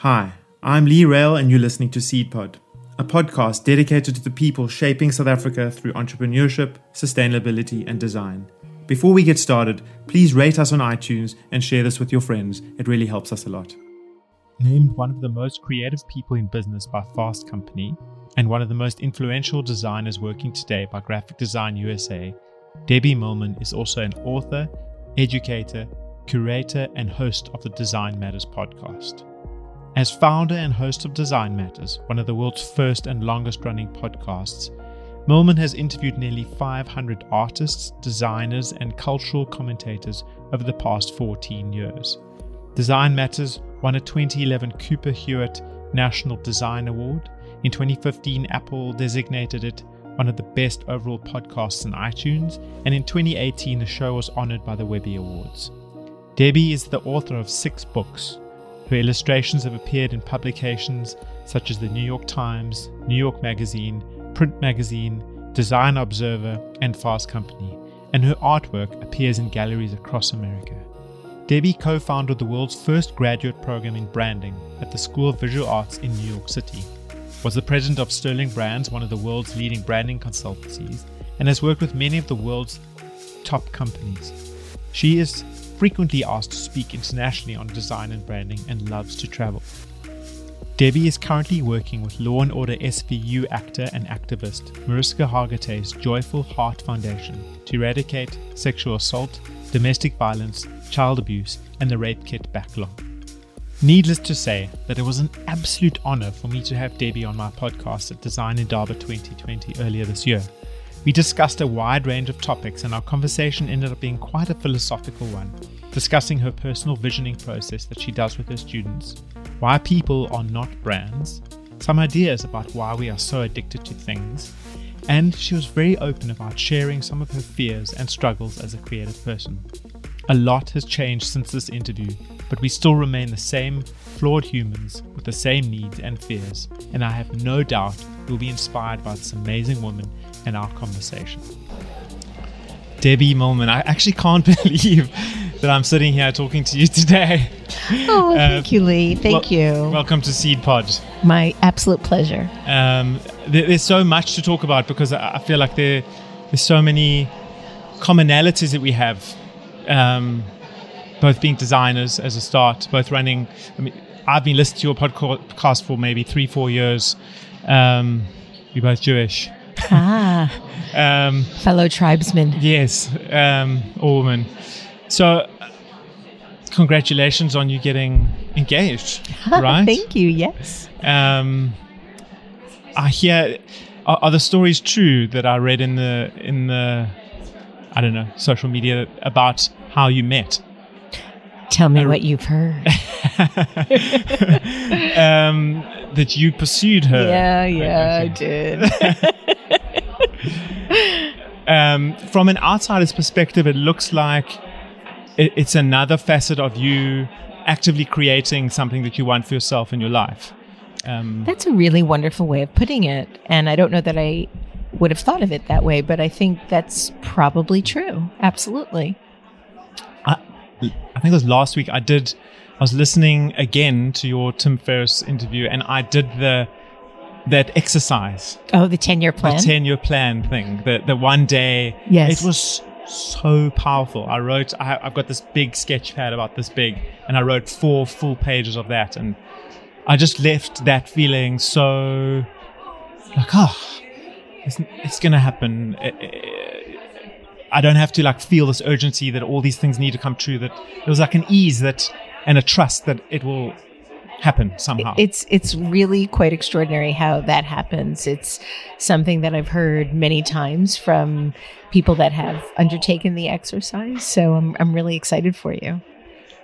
Hi, I'm Lee Rail, and you're listening to SeedPod, a podcast dedicated to the people shaping South Africa through entrepreneurship, sustainability, and design. Before we get started, please rate us on iTunes and share this with your friends. It really helps us a lot. Named one of the most creative people in business by Fast Company and one of the most influential designers working today by Graphic Design USA, Debbie Millman is also an author, educator, curator, and host of the Design Matters podcast. As founder and host of Design Matters, one of the world's first and longest running podcasts, Millman has interviewed nearly 500 artists, designers, and cultural commentators over the past 14 years. Design Matters won a 2011 Cooper Hewitt National Design Award. In 2015, Apple designated it one of the best overall podcasts in iTunes, and in 2018, the show was honored by the Webby Awards. Debbie is the author of six books, her illustrations have appeared in publications such as the New York Times, New York Magazine, Print Magazine, Design Observer, and Fast Company, and her artwork appears in galleries across America. Debbie co founded the world's first graduate program in branding at the School of Visual Arts in New York City, was the president of Sterling Brands, one of the world's leading branding consultancies, and has worked with many of the world's top companies. She is frequently asked to speak internationally on design and branding and loves to travel. Debbie is currently working with Law and Order SVU actor and activist Mariska Hargitay's Joyful Heart Foundation to eradicate sexual assault, domestic violence, child abuse, and the rape kit backlog. Needless to say that it was an absolute honor for me to have Debbie on my podcast at Design Indaba 2020 earlier this year. We discussed a wide range of topics, and our conversation ended up being quite a philosophical one, discussing her personal visioning process that she does with her students, why people are not brands, some ideas about why we are so addicted to things, and she was very open about sharing some of her fears and struggles as a creative person. A lot has changed since this interview, but we still remain the same flawed humans with the same needs and fears, and I have no doubt you'll be inspired by this amazing woman and our conversation. Debbie Millman, I actually can't believe that I'm sitting here talking to you today. Oh, uh, thank you, Lee. Thank you. Welcome to Seed Pod. My absolute pleasure. Um, there, there's so much to talk about because I feel like there, there's so many commonalities that we have. Um, both being designers as a start, both running. I mean, I've been listening to your podcast for maybe three, four years. Um, you're both Jewish. Ah. um, fellow tribesmen. Yes, um, woman. So, congratulations on you getting engaged, right? Thank you. Yes. Um, I hear. Are, are, the stories true that I read in the in the I don't know social media about how you met? Tell me what you've heard. um, that you pursued her. Yeah, yeah, okay. I did. um, from an outsider's perspective, it looks like it, it's another facet of you actively creating something that you want for yourself in your life. Um, That's a really wonderful way of putting it. And I don't know that I would have thought of it that way, but I think that's probably true. Absolutely. I, I think it was last week I did I was listening again to your Tim Ferriss interview, and I did the that exercise. Oh, the ten year plan. The ten year plan thing. The the one day. Yes. It was so powerful. I wrote. I, I've got this big sketch pad about this big, and I wrote four full pages of that, and I just left that feeling so like, oh, it's, it's gonna happen. It, it, I don't have to like feel this urgency that all these things need to come true. That it was like an ease that and a trust that it will happen somehow. It's it's really quite extraordinary how that happens. It's something that I've heard many times from people that have undertaken the exercise. So I'm I'm really excited for you.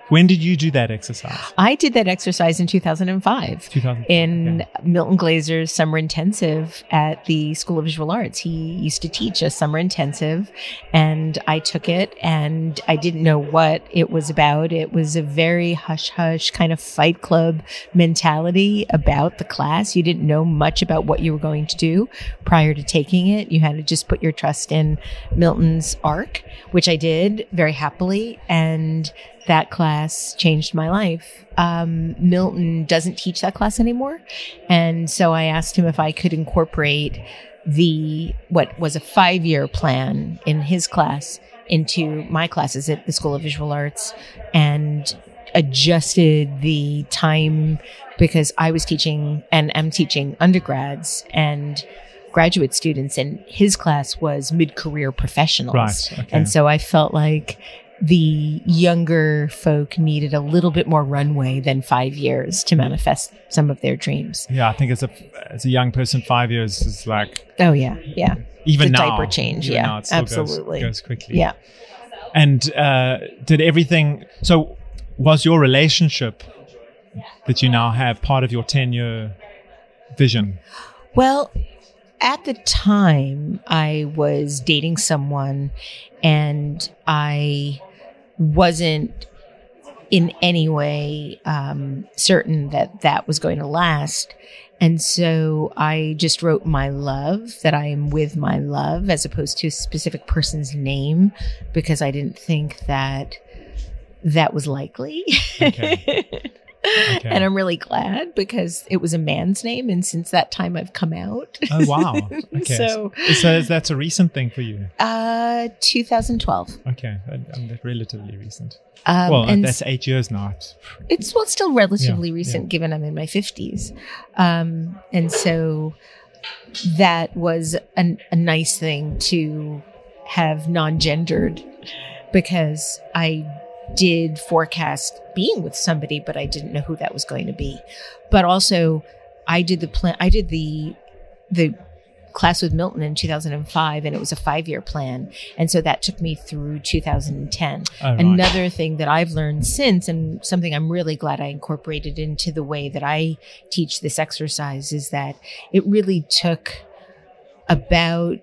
When did you do that exercise? I did that exercise in 2005, 2005 in okay. Milton Glaser's summer intensive at the School of Visual Arts. He used to teach a summer intensive and I took it and I didn't know what it was about. It was a very hush hush kind of fight club mentality about the class. You didn't know much about what you were going to do prior to taking it. You had to just put your trust in Milton's arc, which I did very happily. And that class changed my life. Um, Milton doesn't teach that class anymore. And so I asked him if I could incorporate the, what was a five year plan in his class into my classes at the School of Visual Arts and adjusted the time because I was teaching and am teaching undergrads and graduate students and his class was mid-career professionals. Right. Okay. And so I felt like the younger folk needed a little bit more runway than five years to manifest some of their dreams. Yeah, I think as a as a young person, five years is like oh yeah, yeah. Even the now, diaper change, yeah, now it absolutely goes, goes quickly. Yeah. And uh, did everything? So was your relationship that you now have part of your ten year vision? Well, at the time, I was dating someone and I wasn't in any way um, certain that that was going to last. And so I just wrote my love, that I am with my love, as opposed to a specific person's name, because I didn't think that that was likely. Okay. Okay. and I'm really glad because it was a man's name, and since that time I've come out. Oh wow! Okay, so, so that's a recent thing for you. Uh, 2012. Okay, relatively recent. Um, well, that's eight years now. It's well, still relatively Yeah, recent, yeah. given I'm in my 50s, um, and so that was an, a nice thing to have non-gendered because I did forecast being with somebody, but I didn't know who that was going to be. But also, I did the plan. I did the the class with Milton in 2005, and it was a five year plan, and so that took me through 2010. Oh, right. Another thing that I've learned since, and something I'm really glad I incorporated into the way that I teach this exercise, is that it really took about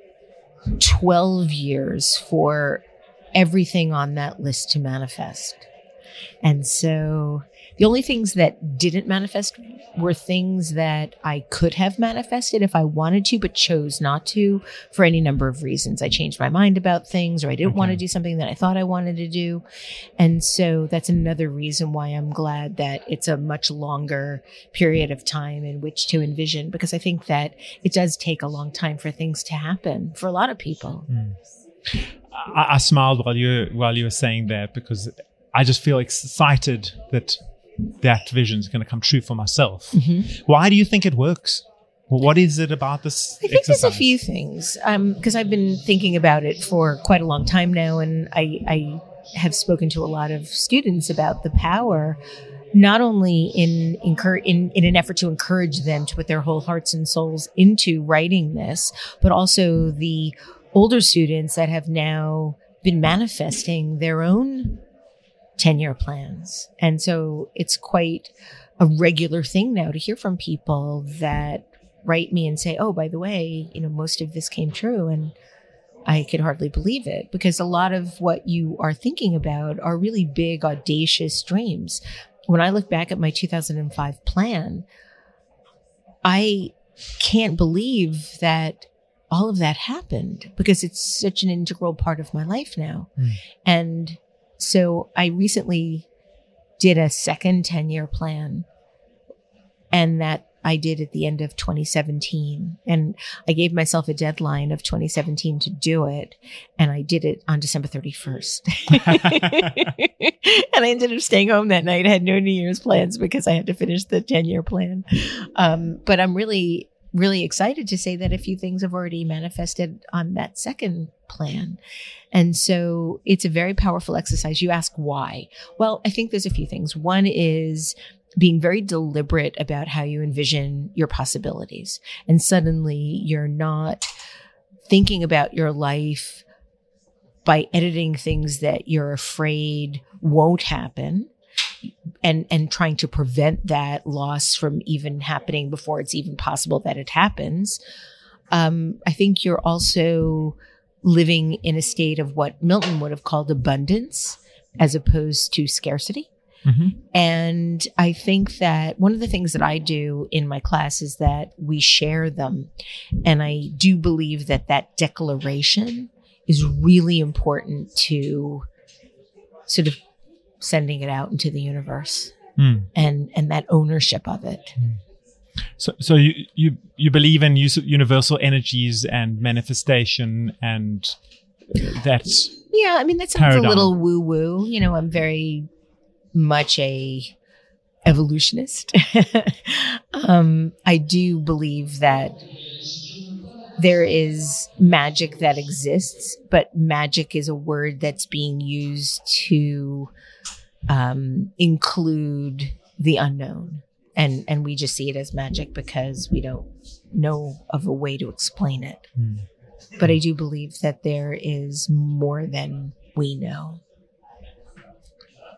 12 years for everything on that list to manifest. And so the only things that didn't manifest were things that I could have manifested if I wanted to, but chose not to for any number of reasons. I changed my mind about things or I didn't want to do something that I thought I wanted to do. And so that's another reason why I'm glad that it's a much longer period of time in which to envision, because I think that it does take a long time for things to happen for a lot of people. Hmm. I, I smiled while you while you were saying that because I just feel excited that that vision is going to come true for myself. Mm-hmm. Why do you think it works? What is it about this I think exercise? there's a few things because I've been thinking about it for quite a long time now, and I, I have spoken to a lot of students about the power, not only in, in in an effort to encourage them to put their whole hearts and souls into writing this, but also the older students that have now been manifesting their own 10 year plans. And so it's quite a regular thing now to hear from people that write me and say, Oh, by the way, you know, most of this came true. And I could hardly believe it because a lot of what you are thinking about are really big, audacious dreams. When I look back at my 2005 plan, I can't believe that all of that happened because it's such an integral part of my life now. Mm. And so I recently did a second 10 year plan and that I did at the end of 2017. And I gave myself a deadline of 2017 to do it. And I did it on December 31st. and I ended up staying home that night. I had no New Year's plans because I had to finish the 10 year plan. Um, but I'm really, really excited to say that a few things have already manifested on that second plan. And so it's a very powerful exercise. You ask why? Well, I think there's a few things. One is being very deliberate about how you envision your possibilities. And suddenly you're not thinking about your life by editing things that you're afraid won't happen and and trying to prevent that loss from even happening before it's even possible that it happens um, i think you're also living in a state of what milton would have called abundance as opposed to scarcity Mhm. and I think that one of the things that I do in my class is that we share them. And I do believe that that declaration is really important to sort of sending it out into the universe Mm. and and that ownership of it. So, so you, you, you believe in use universal energies and manifestation and that's Yeah, I mean that sounds Paradigm. a little woo woo. You know, I'm very much a evolutionist. um, I do believe that there is magic that exists, but magic is a word that's being used to um, include the unknown. And, and we just see it as magic because we don't know of a way to explain it. Hmm. But I do believe that there is more than we know.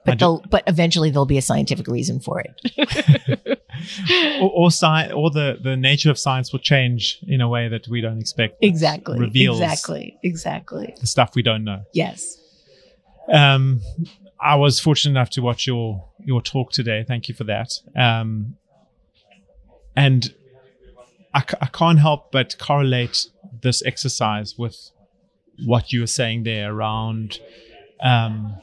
But they'll, but eventually there'll be a scientific reason for it. or, or science or the, the nature of science will change in a way that we don't expect. exactly. Reveals. Exactly. Exactly. The stuff we don't know. Yes. Um, I was fortunate enough to watch your your talk today. Thank you for that. Um, and I, I can't help but correlate this exercise with what you were saying there around um,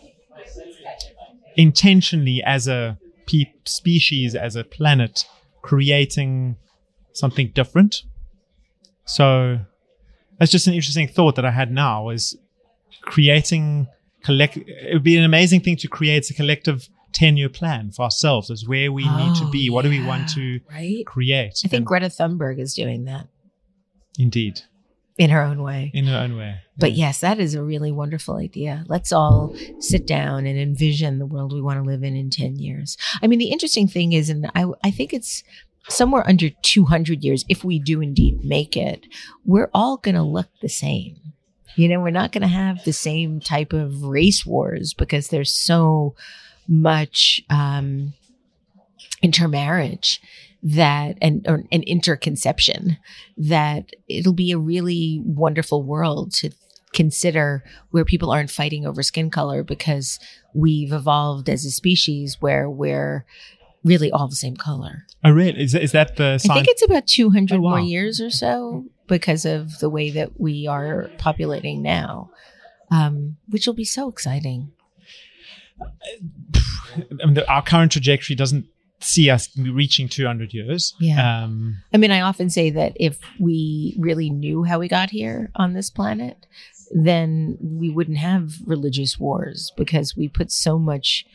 intentionally as a pe- species, as a planet, creating something different. So that's just an interesting thought that I had now is creating collect it would be an amazing thing to create a collective 10 year plan for ourselves as where we need to Oh, be what do we want to Right. create I think And- Greta Thunberg is doing that indeed in her own way. in her own way But yes, that is a really wonderful idea. Let's all sit down and envision the world we want to live in in 10 years. I mean, the interesting thing is, and I, I think it's somewhere under 200 years, if we do indeed make it, we're all going to look the same. You know, we're not going to have the same type of race wars because there's so much um, intermarriage that and or an interconception that it'll be a really wonderful world to consider where people aren't fighting over skin color because we've evolved as a species where we're really all the same color. oh really is, is that the I think it's about 200 Oh, wow. more years or so because of the way that we are populating now, um, which will be so exciting. I mean, our current trajectory doesn't see us reaching 200 years Yeah. um I mean, I often say that if we really knew how we got here on this planet, then we wouldn't have religious wars because we put so much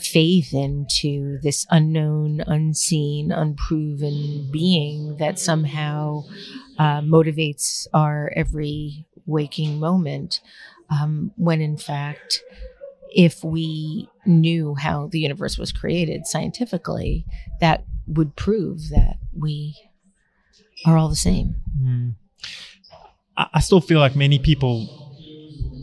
faith into this unknown, unseen, unproven being that somehow uh, motivates our every waking moment. Um, when in fact, if we knew how the universe was created scientifically, that would prove that we are all the same. hmm. I, I still feel like many people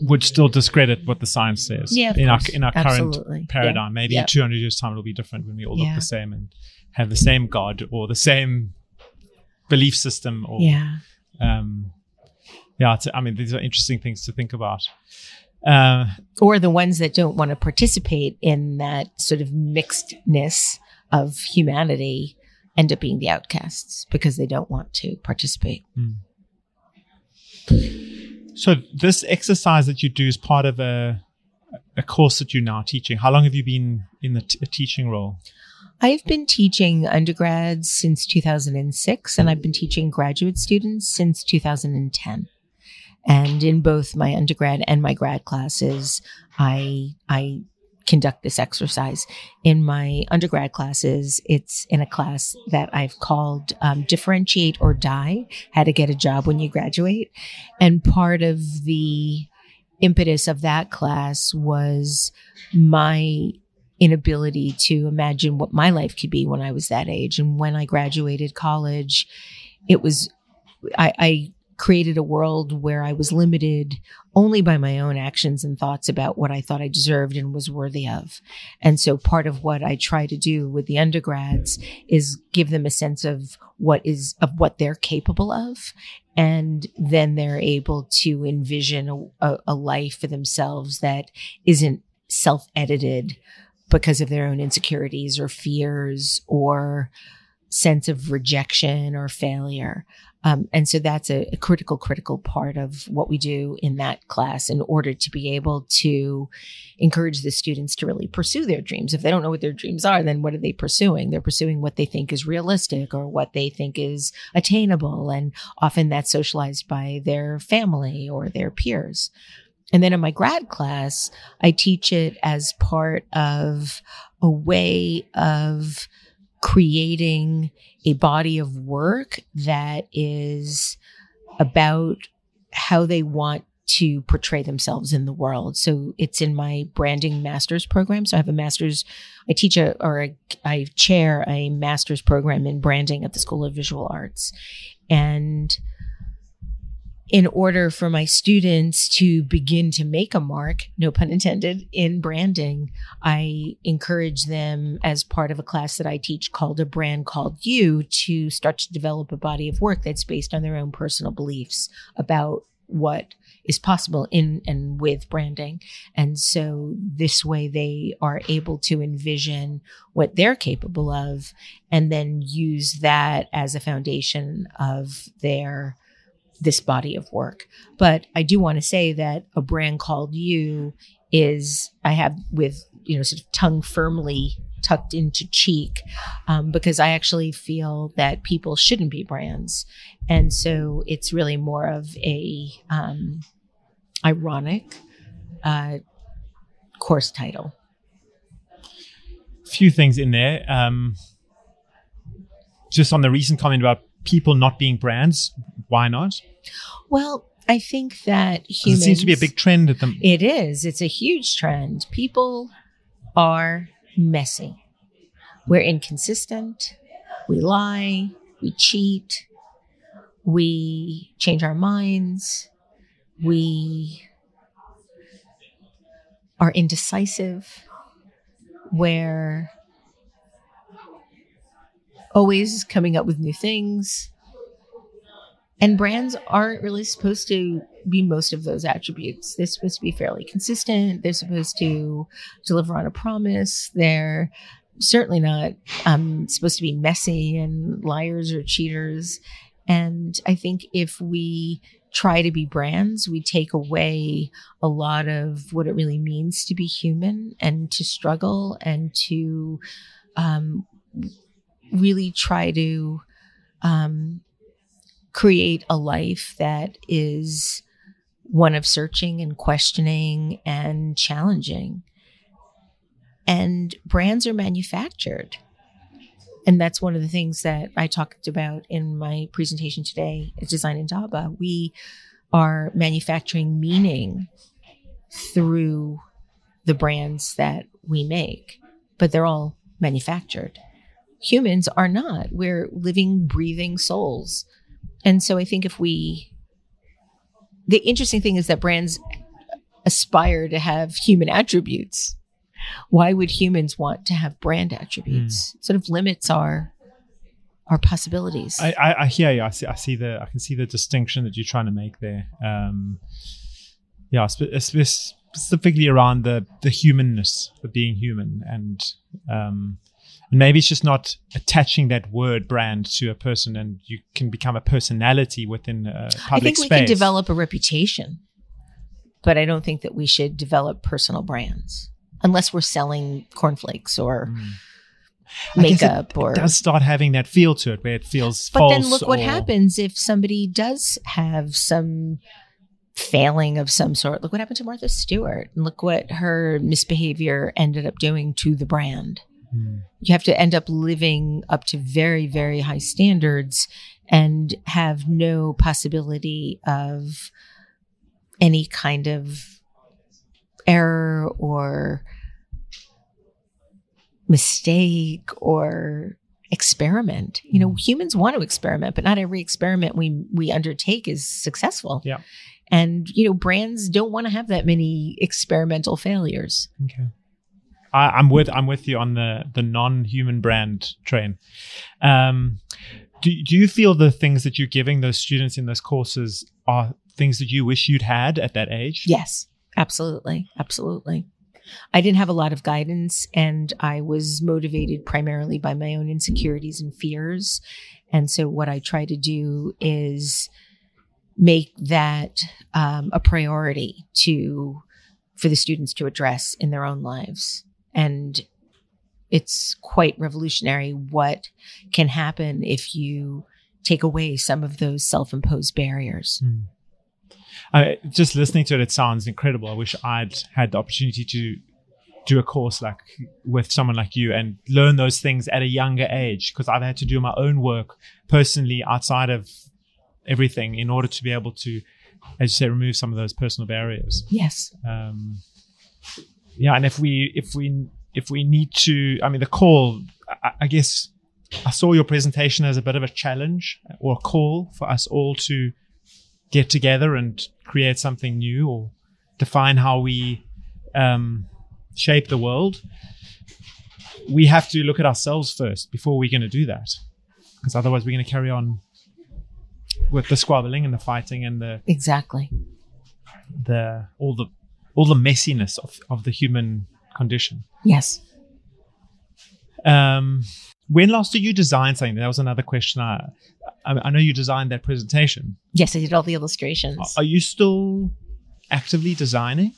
would still discredit what the science says Yeah, in our in our current Absolutely. paradigm. Maybe Yeah. in 200 years' time, it'll be different when we all look the same and have the same God or the same belief system. Or, Yeah. Um, yeah, I mean, these are interesting things to think about. Uh, Or the ones that don't want to participate in that sort of mixedness of humanity end up being the outcasts because they don't want to participate. So this exercise that you do is part of a a course that you're now teaching. How long have you been in the teaching role? I've been teaching undergrads since 2006, and I've been teaching graduate students since 2010. And in both my undergrad and my grad classes, I I conduct this exercise. In my undergrad classes, it's in a class that I've called um, "Differentiate or Die: How to Get a Job When You Graduate," and part of the impetus of that class was my inability to imagine what my life could be when I was that age. And when I graduated college, it was, I, I created a world where I was limited only by my own actions and thoughts about what I thought I deserved and was worthy of. And so part of what I try to do with the undergrads is give them a sense of what is, of what they're capable of. And then they're able to envision a, a, life for themselves that isn't self edited because of their own insecurities or fears or sense of rejection or failure. Um, and so that's a, a, critical, critical part of what we do in that class in order to be able to encourage the students to really pursue their dreams. If they don't know what their dreams are, then what are they pursuing? They're pursuing what they think is realistic or what they think is attainable. And often that's socialized by their family or their peers. And then in my grad class, I teach it as part of a way of creating a body of work that is about how they want to portray themselves in the world. So it's in my branding master's program. So I have a master's, I teach a, or a, I chair a master's program in branding at the School of Visual Arts. And in order for my students to begin to make a mark, no pun intended, in branding, I encourage them as part of a class that I teach called A Brand Called You to start to develop a body of work that's based on their own personal beliefs about what is possible in and with branding. And so this way they are able to envision what they're capable of and then use that as a foundation of their this body of work. But I do want to say that a brand called you is I have with you know sort of tongue firmly tucked into cheek um, because I actually feel that people shouldn't be brands, and so it's really more of a um, ironic uh, course title. A few things in there. Um, just on the recent comment about people not being brands, why not? Well, I think that humans. It seems to be a big trend at the. It is. It's a huge trend. People are messy. We're inconsistent. We lie. We cheat. We change our minds. We are indecisive. We're always coming up with new things. And brands aren't really supposed to be most of those attributes. They're supposed to be fairly consistent. They're supposed to deliver on a promise. They're certainly not um, supposed to be messy and liars or cheaters. And I think if we try to be brands, we take away a lot of what it really means to be human and to struggle and to um, really try to um, create a life that is one of searching and questioning and challenging. And brands are manufactured. And that's one of the things that I talked about in my presentation today at Design Indaba. We are manufacturing meaning through the brands that we make, but they're all manufactured. Humans are not. We're living, breathing souls and so I think if we, the interesting thing is that brands aspire to have human attributes. Why would humans want to have brand attributes? Mm. Sort of limits our our possibilities. I, I, I hear you. I see, I see the I can see the distinction that you're trying to make there. Um, yeah, spe- specifically around the the humanness, the being human, and um, and maybe it's just not attaching that word brand to a person and you can become a personality within a public space. I think space. we can develop a reputation, but I don't think that we should develop personal brands unless we're selling cornflakes or mm. makeup it, or it does start having that feel to it where it feels but then look or, what happens if somebody does have some failing of some sort look what happened to martha stewart and look what her misbehavior ended up doing to the brand Hmm. you have to end up living up to very, very high standards and have no possibility of any kind of error or mistake or experiment. You know, hmm. humans want to experiment, but not every experiment we we undertake is successful. Yeah. And you know, brands don't want to have that many experimental failures. Okay. I, am with I'm with you on the the non-human brand train. Um, do do you feel the things that you're giving those students in those courses are things that you wish you'd had at that age? Yes, absolutely, absolutely. I didn't have a lot of guidance and I was motivated primarily by my own insecurities and fears. And so what I try to do is make that um, a priority to for the students to address in their own lives. And it's quite revolutionary what can happen if you take away some of those self-imposed barriers. Mm. I, just listening to it, it sounds incredible. I wish I'd had the opportunity to do a course like with someone like you and learn those things at a younger age because I've had to do my own work personally outside of everything in order to be able to, as you say, remove some of those personal barriers. Yes. Um, yeah, and if we if we if we need to, I mean, the call, I, I guess, I saw your presentation as a bit of a challenge or a call for us all to get together and create something new or define how we um, shape the world, we have to look at ourselves first before we're going to do that. Because otherwise, we're going to carry on with the squabbling and the fighting and the exactly the all the all the messiness of, of the human condition. Yes. Um, when last did you design something? That was another question. I, I know you designed that presentation. Yes, I did all the illustrations. Are you still actively designing?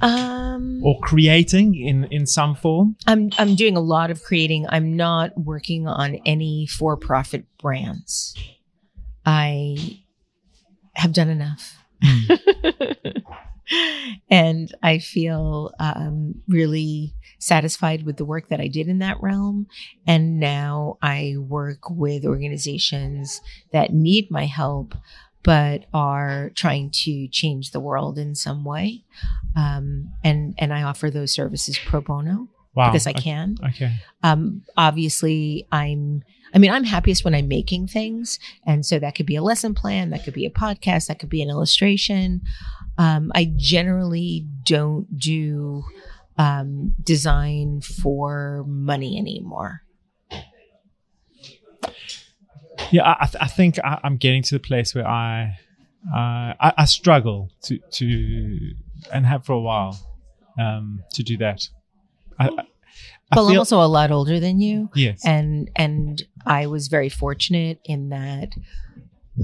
Um, or creating in in some form. I'm I'm doing a lot of creating. I'm not working on any for profit brands. I have done enough. Mm. and I feel um, really satisfied with the work that I did in that realm. And now I work with organizations that need my help, but are trying to change the world in some way. Um, and and I offer those services pro bono wow. because I can. Okay. Um, obviously, I'm. I mean, I'm happiest when I'm making things, and so that could be a lesson plan, that could be a podcast, that could be an illustration. Um, I generally don't do um, design for money anymore. Yeah, I, th- I think I, am getting to the place where I, uh, I, I struggle to to and have for a while um, to do that. I, Well, I'm also a lot older than you. Yes, and and I was very fortunate in that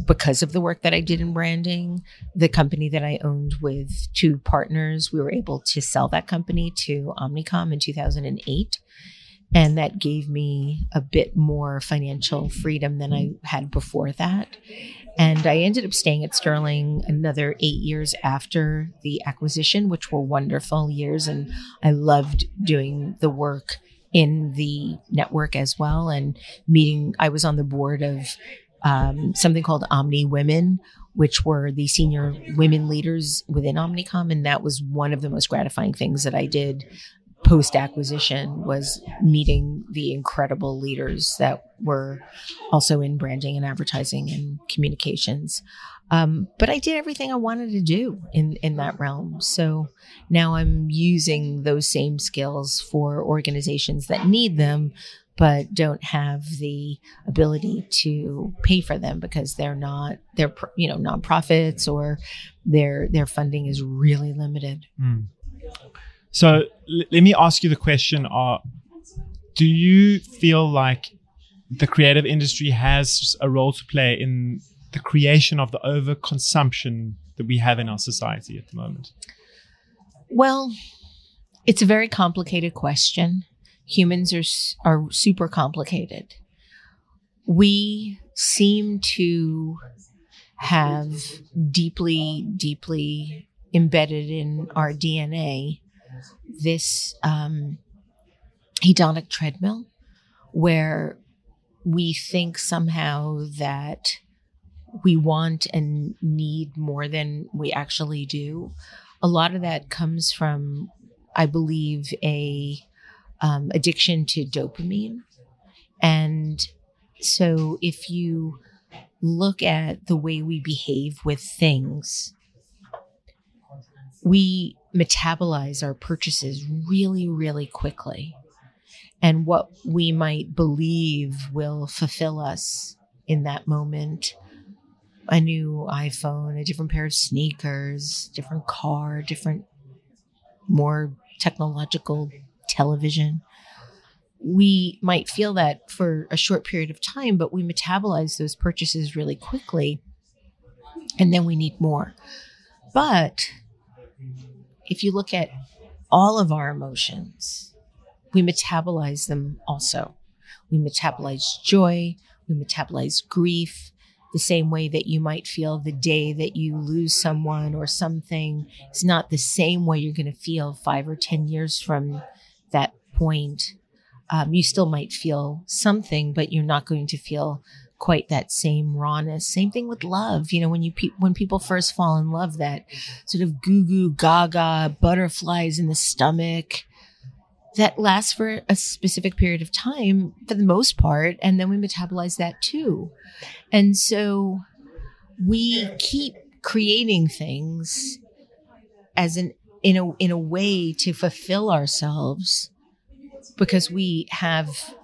because of the work that I did in branding, the company that I owned with two partners, we were able to sell that company to Omnicom in 2008. And that gave me a bit more financial freedom than I had before that. And I ended up staying at Sterling another eight years after the acquisition, which were wonderful years. And I loved doing the work in the network as well and meeting. I was on the board of um, something called Omni Women, which were the senior women leaders within Omnicom, and that was one of the most gratifying things that I did post acquisition was meeting the incredible leaders that were also in branding and advertising and communications. Um, but I did everything I wanted to do in in that realm. So now I'm using those same skills for organizations that need them, but don't have the ability to pay for them because they're not they're you know nonprofits or their their funding is really limited. Mm. So l- let me ask you the question: uh, Do you feel like the creative industry has a role to play in the creation of the overconsumption that we have in our society at the moment? Well, it's a very complicated question humans are are super complicated. We seem to have deeply, deeply embedded in our DNA this um, hedonic treadmill where we think somehow that we want and need more than we actually do. A lot of that comes from, I believe, a um, addiction to dopamine. And so if you look at the way we behave with things, we metabolize our purchases really, really quickly. And what we might believe will fulfill us in that moment a new iPhone, a different pair of sneakers, different car, different more technological television. We might feel that for a short period of time, but we metabolize those purchases really quickly. And then we need more. But if you look at all of our emotions, we metabolize them also. We metabolize joy, we metabolize grief, the same way that you might feel the day that you lose someone or something It's not the same way you're going to feel five or 10 years from that point. Um, you still might feel something, but you're not going to feel quite that same rawness. Same thing with love. You know, when you pe- when people first fall in love, that sort of goo goo gaga butterflies in the stomach, that lasts for a specific period of time for the most part. And then we metabolize that too. And so we keep creating things as an, in a, in a way to fulfill ourselves because we have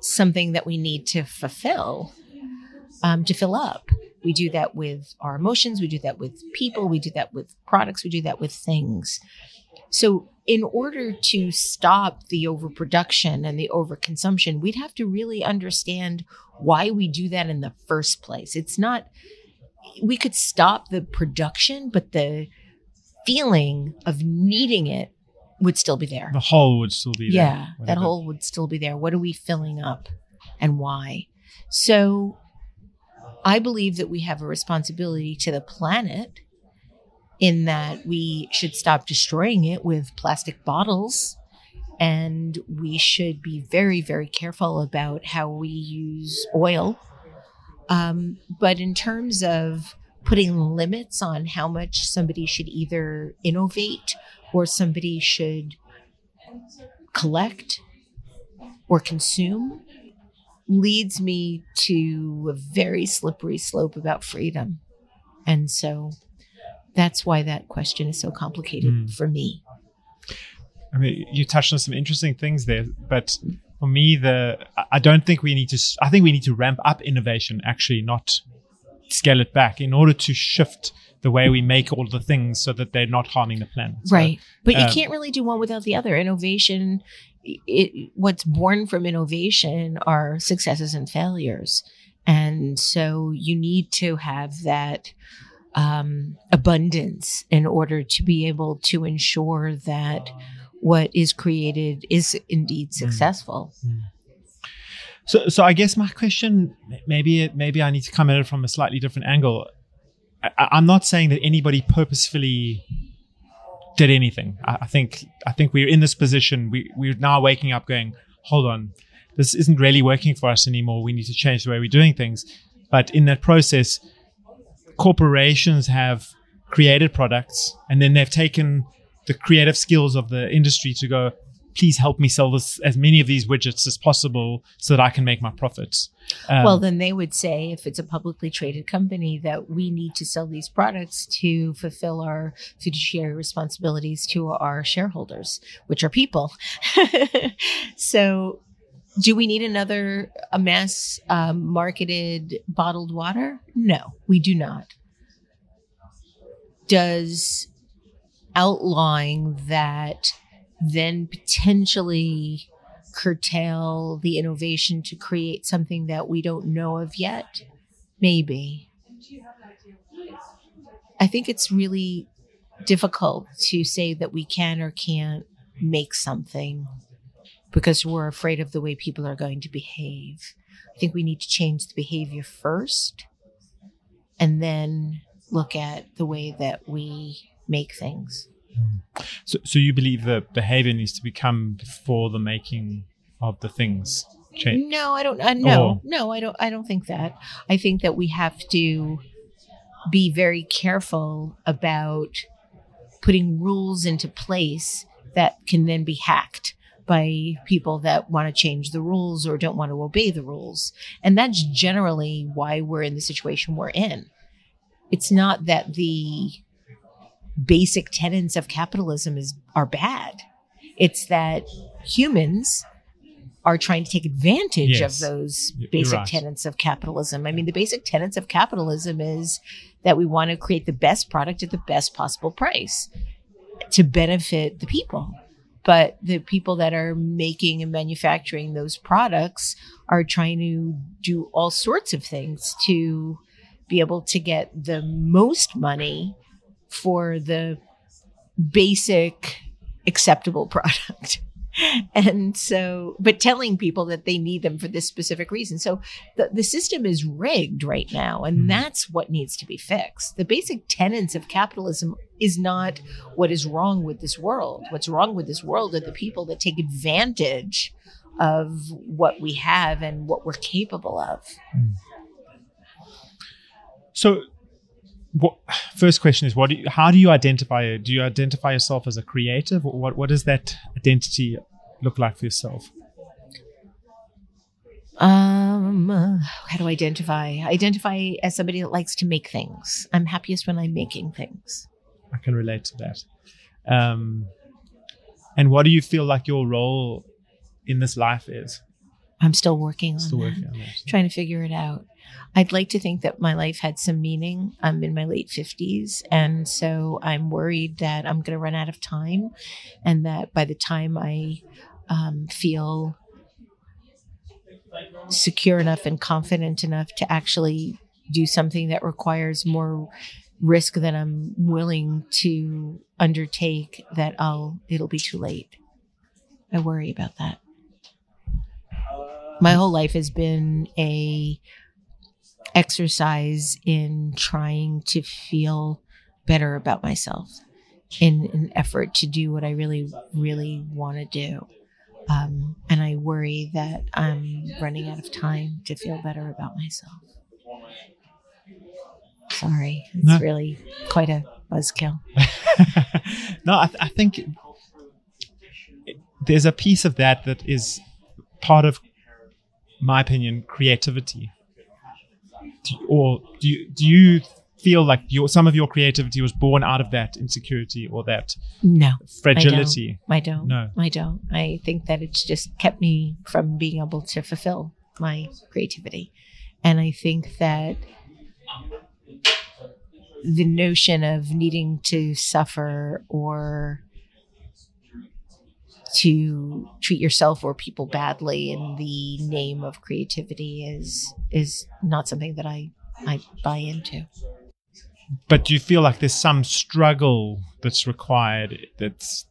something that we need to fulfill, um, to fill up. We do that with our emotions. We do that with people. We do that with products. We do that with things. So in order to stop the overproduction and the overconsumption, we'd have to really understand why we do that in the first place. It's not, we could stop the production, but the feeling of needing it would still be there. The hole would still be there. Yeah, that hole would still be there. What are we filling up and why? So I believe that we have a responsibility to the planet in that we should stop destroying it with plastic bottles and we should be very, very careful about how we use oil. Um, but in terms of putting limits on how much somebody should either innovate or somebody should collect or consume leads me to a very slippery slope about freedom. And so that's why that question is so complicated mm. for me. I mean, you touched on some interesting things there, but for me, the I don't think we need to. I think we need to ramp up innovation, actually, not scale it back, in order to shift the way we make all the things so that they're not harming the planet. So, right, but um, you can't really do one without the other. Innovation, it, what's born from innovation are successes and failures, and so you need to have that um, abundance in order to be able to ensure that what is created is indeed hmm. successful. Mm. So, so I guess my question, maybe, maybe I need to come at it from a slightly different angle. I, am not saying that anybody purposefully did anything. I, I, think, I think we're in this position. We, we're now waking up, going, "Hold on, this isn't really working for us anymore. We need to change the way we're doing things." But in that process, corporations have created products and then they've taken the creative skills of the industry to go, please help me sell this as many of these widgets as possible so that I can make my profits. Um, well, then they would say, if it's a publicly traded company, that we need to sell these products to fulfill our fiduciary responsibilities to our shareholders, which are people. so, do we need another a mass um, marketed bottled water? No, we do not. Does outlawing that then potentially curtail the innovation to create something that we don't know of yet? Maybe. I think it's really difficult to say that we can or can't make something because we're afraid of the way people are going to behave. I think we need to change the behavior first and then look at the way that we make things. So, so you believe that behavior needs to become before the making of the things? Change? No, I don't. Uh, no, or? no, I don't. I don't think that. I think that we have to be very careful about putting rules into place that can then be hacked by people that want to change the rules or don't want to obey the rules. And that's generally why we're in the situation we're in. It's not that the basic tenets of capitalism is are bad. It's that humans are trying to take advantage yes. of those basic right. tenets of capitalism. I mean, the basic tenets of capitalism is that we want to create the best product at the best possible price. to benefit the people. But the people that are making and manufacturing those products are trying to do all sorts of things to be able to get the most money for the basic acceptable product. and so, but telling people that they need them for this specific reason. So the, the system is rigged right now, and mm-hmm. that's what needs to be fixed. The basic tenets of capitalism is not what is wrong with this world. What's wrong with this world are the people that take advantage of what we have and what we're capable of. Mm. So, what, first question is what do you, how do you identify do you identify yourself as a creative? What what does that identity look like for yourself? Um how do i identify? Identify as somebody that likes to make things. I'm happiest when i'm making things. I can relate to that. Um and what do you feel like your role in this life is i'm still working on, still that, working on that trying to figure it out I'd like to think that my life had some meaning. I'm in my late 50s. And so I'm worried that I'm going to run out of time and that by the time I um, feel secure enough and confident enough to actually do something that requires more risk than I'm willing to undertake that I'll it'll be too late. I worry about that. My whole life has been a exercise in trying to feel better about myself in an effort to do what I really, really want to do. Um, and I worry that I'm running out of time to feel better about myself. Sorry, it's no. really quite a buzzkill. no, I, th- I think there's a piece of that that is part of my opinion creativity. Do you, or do you do you feel like your some of your creativity was born out of that insecurity or that no fragility? I don't, I don't. No. I don't. I think that it's just kept me from being able to fulfill my creativity. And i think that the notion of needing to suffer or to treat yourself or people badly in the name of creativity is is not something that I I buy into. But do you feel like there's some struggle that's required that's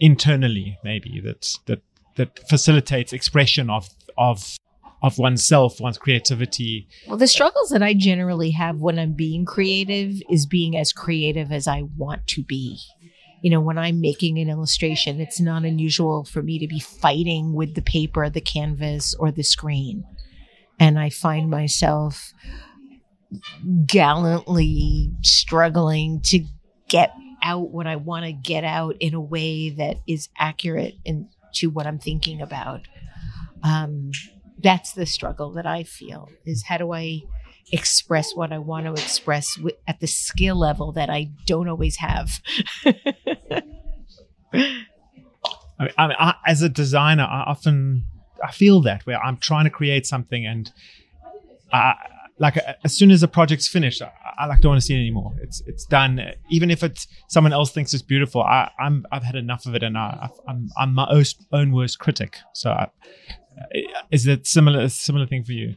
internally maybe that's that that facilitates expression of of of oneself, one's creativity. Well, the struggles that I generally have when I'm being creative is being as creative as I want to be you know, when I'm making an illustration, it's not unusual for me to be fighting with the paper, the canvas, or the screen. And I find myself gallantly struggling to get out what I want to get out in a way that is accurate in, to what I'm thinking about. Um, that's the struggle that I feel is how do I express what I want to express at the skill level that I don't always have. I mean, I, as a designer, I often I feel that where I'm trying to create something and I, like as soon as a project's finished, I, I like don't want to see it anymore. It's it's done. Even if it's someone else thinks it's beautiful, I, I'm I've had enough of it, and I, I'm I'm my own worst critic. So, I, is it similar similar thing for you?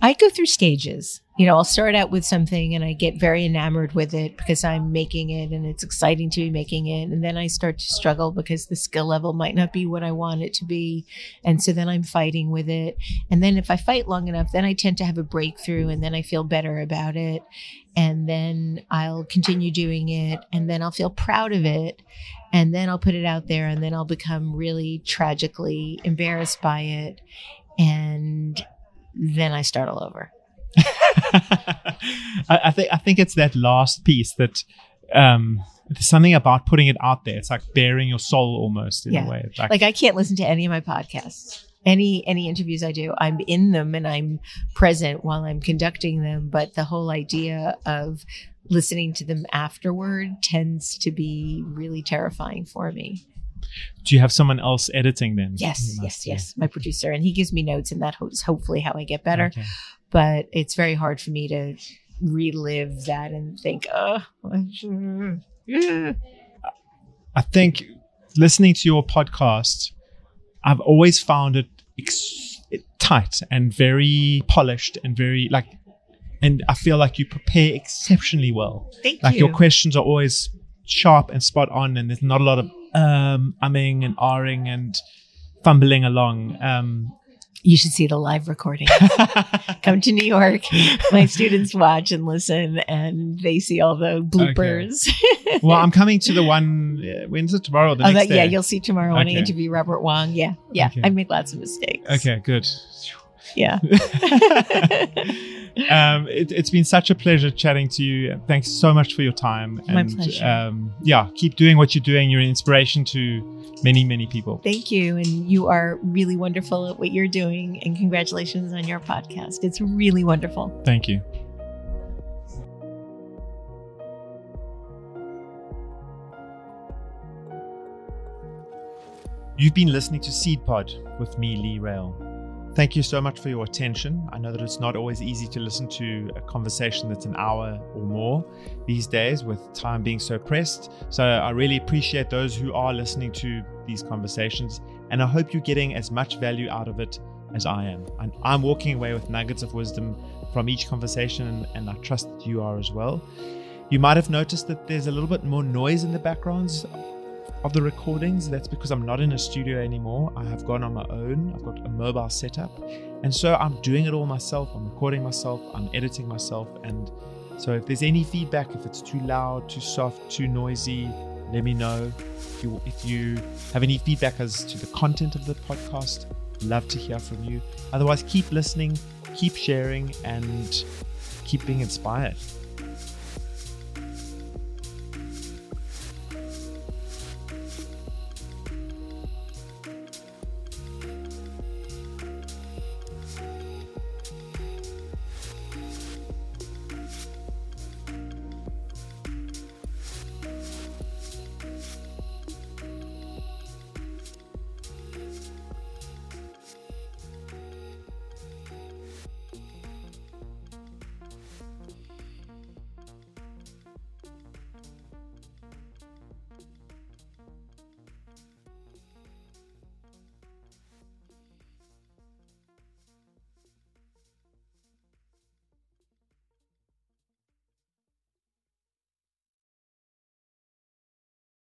I go through stages. You know, I'll start out with something and I get very enamored with it because I'm making it and it's exciting to be making it. And then I start to struggle because the skill level might not be what I want it to be. And so then I'm fighting with it. And then if I fight long enough, then I tend to have a breakthrough and then I feel better about it. And then I'll continue doing it and then I'll feel proud of it. And then I'll put it out there and then I'll become really tragically embarrassed by it. And then I start all over. I, I, think I think it's that last piece that um, there's something about putting it out there. It's like bearing your soul almost in yeah. a way. Like, like I can't listen to any of my podcasts. Any any interviews I do, I'm in them and I'm present while I'm conducting them. But the whole idea of listening to them afterward tends to be really terrifying for me. Do you have someone else editing then? Yes, yes, yes. My producer, and he gives me notes, and that is hopefully how I get better. Okay. But it's very hard for me to relive that and think, oh, I think listening to your podcast, I've always found it ex- tight and very polished and very like, and I feel like you prepare exceptionally well. Thank like you. your questions are always sharp and spot on, and there's not a lot of um, umming and ahring and fumbling along. Um, you should see the live recording. Come to New York. My students watch and listen, and they see all the bloopers. Okay. well, I'm coming to the one. Uh, when's it tomorrow? the oh, next that, yeah, you'll see tomorrow when Okay. I interview Robert Wong. Yeah, yeah. Okay. I make lots of mistakes. Okay, good. Yeah. um, it, it's been such a pleasure chatting to you. Thanks so much for your time. My and, pleasure. Um, yeah, keep doing what you're doing. You're an inspiration to many, many people. Thank you. And you are really wonderful at what you're doing. And congratulations on your podcast. It's really wonderful. Thank you. You've been listening to Seed Pod with me, Lee Rail. Thank you so much for your attention. I know that it's not always easy to listen to a conversation that's an hour or more these days with time being so pressed. So I really appreciate those who are listening to these conversations, and I hope you're getting as much value out of it as I am. And I'm walking away with nuggets of wisdom from each conversation, and I trust that you are as well. You might have noticed that there's a little bit more noise in the backgrounds of the recordings. That's because I'm not in a studio anymore. I have gone on my own. I've got a mobile setup. And so I'm doing it all myself. I'm recording myself, I'm editing myself. And so if there's any feedback, if it's too loud, too soft, too noisy, let me know. If you, if you have any feedback as to the content of the podcast, love to hear from you. Otherwise, keep listening, keep sharing, and keep being inspired.